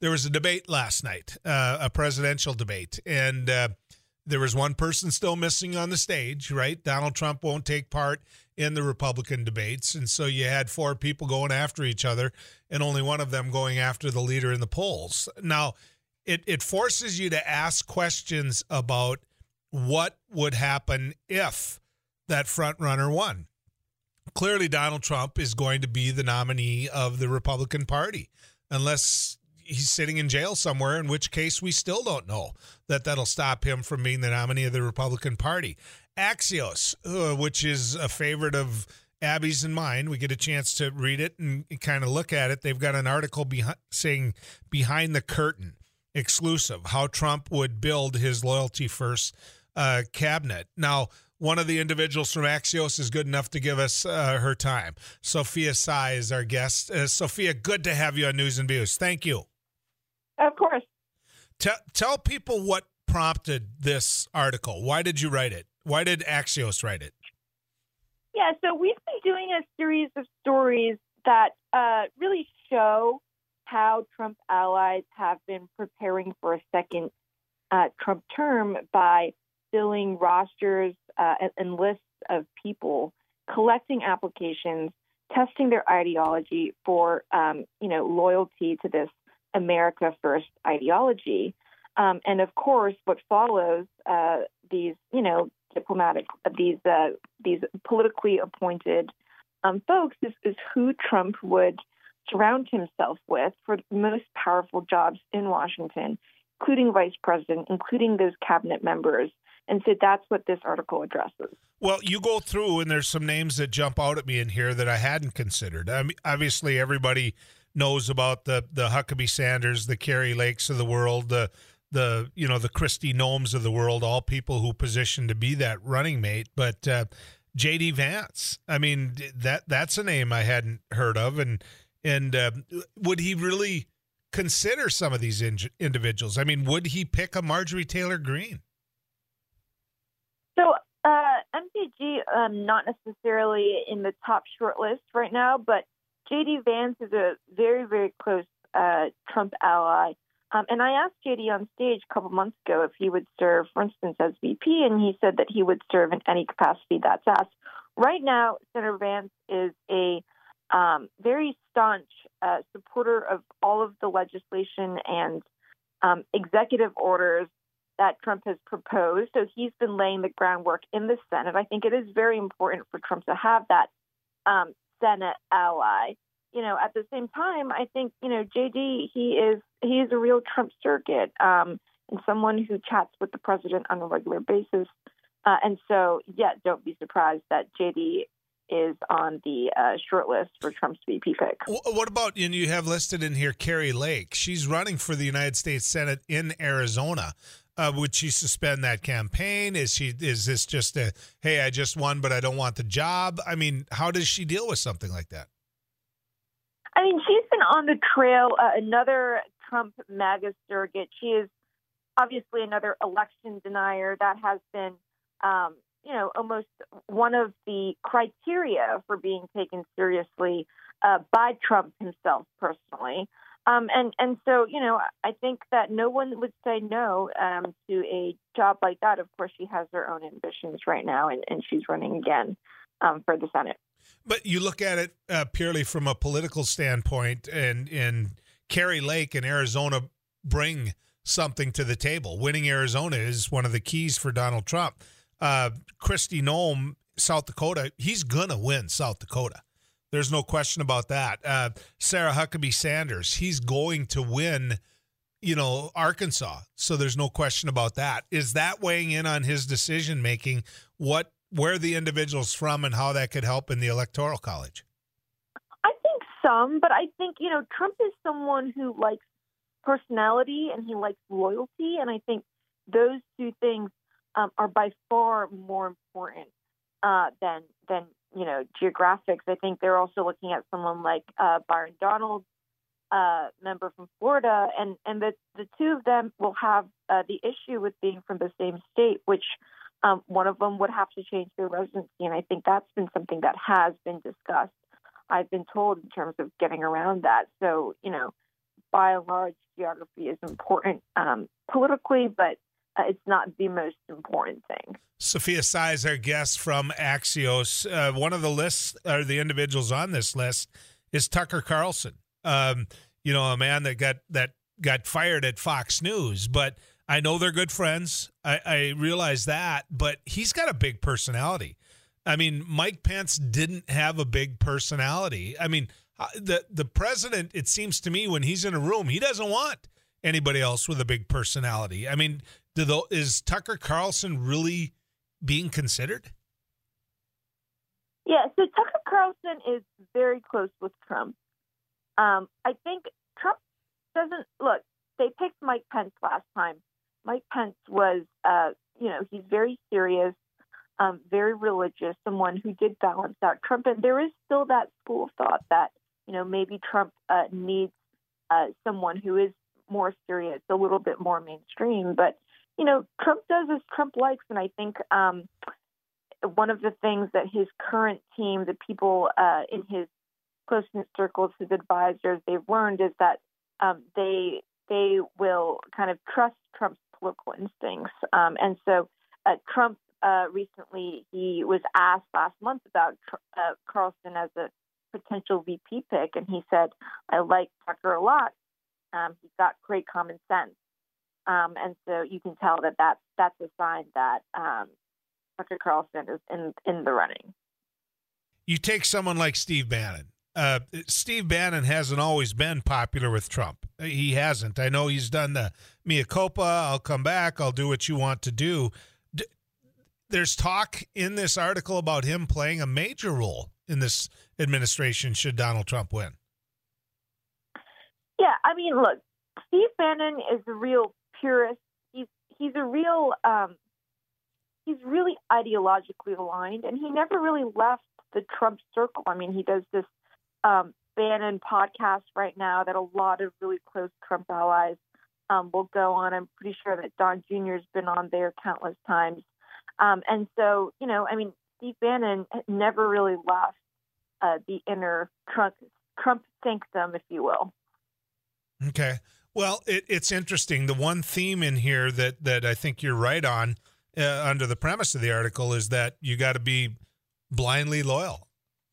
there was a debate last night, uh, a presidential debate, and uh, there was one person still missing on the stage, right? Donald Trump won't take part in the Republican debates. And so you had four people going after each other and only one of them going after the leader in the polls. Now, it, it forces you to ask questions about what would happen if that front runner won. Clearly, Donald Trump is going to be the nominee of the Republican Party, unless he's sitting in jail somewhere, in which case we still don't know that that'll stop him from being the nominee of the Republican Party. Axios, uh, which is a favorite of Abby's and mine, we get a chance to read it and kind of look at it. They've got an article behind, saying behind the curtain exclusive how Trump would build his loyalty first uh, cabinet. Now, one of the individuals from Axios is good enough to give us uh, her time. Sophia Cai is our guest. Uh, Sophia, good to have you on News and Views. Thank you. Of course. Tell, tell people what prompted this article. Why did you write it? Why did Axios write it? Yeah, so we've been doing a series of stories that uh, really show how Trump allies have been preparing for a second uh, Trump term by filling rosters uh, and lists of people, collecting applications, testing their ideology for, um, you know, loyalty to this America First ideology. Um, and of course, what follows uh, these, you know, diplomatic, these uh, these politically appointed um, folks is, is who Trump would surround himself with for the most powerful jobs in Washington, including vice president, including those cabinet members. And so that's what this article addresses. Well, you go through, and there's some names that jump out at me in here that I hadn't considered. I mean, obviously, everybody knows about the the Huckabee Sanders, the Kari Lakes of the world, the the you know the Kristi Noems of the world, all people who position to be that running mate. But uh, J.D. Vance, I mean that that's a name I hadn't heard of, and and uh, would he really consider some of these in- individuals? I mean, would he pick a Marjorie Taylor Greene? So uh, um, not necessarily in the top short list right now, but JD Vance is a very, very close uh, Trump ally. Um, and I asked JD on stage a couple months ago if he would serve, for instance, as VP, and he said that he would serve in any capacity that's asked. Right now, Senator Vance is a um, very staunch uh, supporter of all of the legislation and um, executive orders that Trump has proposed. So he's been laying the groundwork in the Senate. I think it is very important for Trump to have that um, Senate ally. You know, at the same time, I think you know JD. He is he is a real Trump circuit um, and someone who chats with the president on a regular basis. Uh, and so, yeah, don't be surprised that JD is on the uh, short list for Trump's VP pick. What about, and you have listed in here Kari Lake. She's running for the United States Senate in Arizona. Uh, would she suspend that campaign? Is she is this just a hey, I just won, but I don't want the job? I mean, how does she deal with something like that? I mean, she's been on the trail. Uh, another Trump MAGA surrogate. She is obviously another election denier. That has been, um, you know, almost one of the criteria for being taken seriously uh, by Trump himself personally. Um, and and so you know, I think that no one would say no um, to a job like that. Of course, she has her own ambitions right now, and, and she's running again um, for the Senate. But you look at it uh, purely from a political standpoint, and and Kari Lake and Arizona bring something to the table. Winning Arizona is one of the keys for Donald Trump. Uh, Kristi Noem, South Dakota, he's gonna win South Dakota. There's no question about that. Uh, Sarah Huckabee Sanders, he's going to win, you know, Arkansas. So there's no question about that. Is that weighing in on his decision making? What, where the individual's from, and how that could help in the electoral college? I think some, but I think you know Trump is someone who likes personality and he likes loyalty, and I think those two things um, are by far more important uh, than than you know geographics. I think they're also looking at someone like uh, Byron Donalds, uh, member from Florida, and and the the two of them will have uh, the issue with being from the same state, which um, one of them would have to change their residency, and I think that's been something that has been discussed. I've been told in terms of getting around that. So you know, by and large, geography is important um, politically, but uh, it's not the most important thing. Sophia Cai our guest from Axios. Uh, one of the lists, or the individuals on this list, is Tucker Carlson. Um, you know, a man that got that got fired at Fox News, but I know they're good friends. I, I realize that, but he's got a big personality. I mean, Mike Pence didn't have a big personality. I mean, uh, the the president. It seems to me when he's in a room, he doesn't want anybody else with a big personality. I mean, the, is Tucker Carlson really being considered? Yeah, so Tucker Carlson is very close with Trump. Um, I think Trump doesn't look. They picked Mike Pence last time. Mike Pence was, uh, you know, he's very serious, um, very religious, someone who did balance out Trump. And there is still that school of thought that, you know, maybe Trump uh, needs uh, someone who is more serious, a little bit more mainstream. But you know, Trump does as Trump likes, and I think um, one of the things that his current team, the people uh, in his close knit circles, his advisors, they've learned is that um, they they will kind of trust Trump's political instincts, um, and so uh, Trump uh, recently he was asked last month about uh, Carlson as a potential VP pick, and he said, "I like Tucker a lot. Um, he's got great common sense." Um, and so you can tell that that's, that's a sign that um, Tucker Carlson is in, in the running. You take someone like Steve Bannon. Uh, Steve Bannon hasn't always been popular with Trump. He hasn't. I know he's done the mea culpa. I'll come back. I'll do what you want to do. D- there's talk in this article about him playing a major role in this administration should Donald Trump win. Mean, look, Steve Bannon is a real purist. He's he's a real um, he's really ideologically aligned, and he never really left the Trump circle. I mean, he does this um, Bannon podcast right now that a lot of really close Trump allies um, will go on. I'm pretty sure that Don Jr. has been on there countless times. Um, and so, you know, I mean, Steve Bannon never really left uh, the inner Trump Trump sanctum, if you will. Okay. Well, it, it's interesting. The one theme in here that that I think you're right on, uh, under the premise of the article, is that you got to be blindly loyal.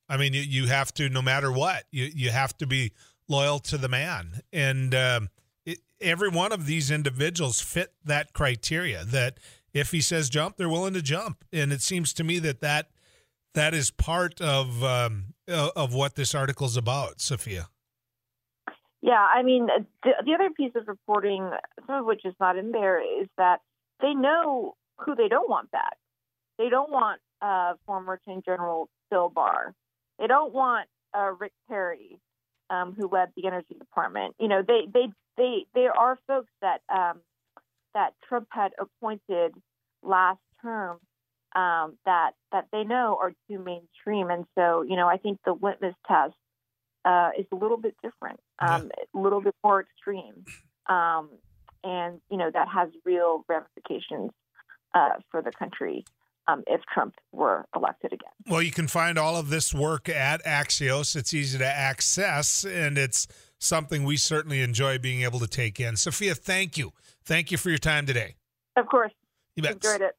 I mean, you, you have to, no matter what, you you have to be loyal to the man, and um, it, every one of these individuals fit that criteria. That if he says jump, they're willing to jump, and it seems to me that that that is part of um, of what this article is about, Sophia. Yeah, I mean, the, the other piece of reporting, some of which is not in there, is that they know who they don't want back. They don't want uh, former Attorney General Bill Barr. They don't want uh, Rick Perry, um, who led the Energy Department. You know, they they they there are folks that um, that Trump had appointed last term um, that that they know are too mainstream, and so you know, I think the litmus test uh, is a little bit different, um, yeah. a little bit more extreme, um, and you know that has real ramifications uh, for the country um, if Trump were elected again. Well, you can find all of this work at Axios. It's easy to access, and it's something we certainly enjoy being able to take in. Sophia, thank you. Thank you for your time today. Of course. You bet. Enjoyed it.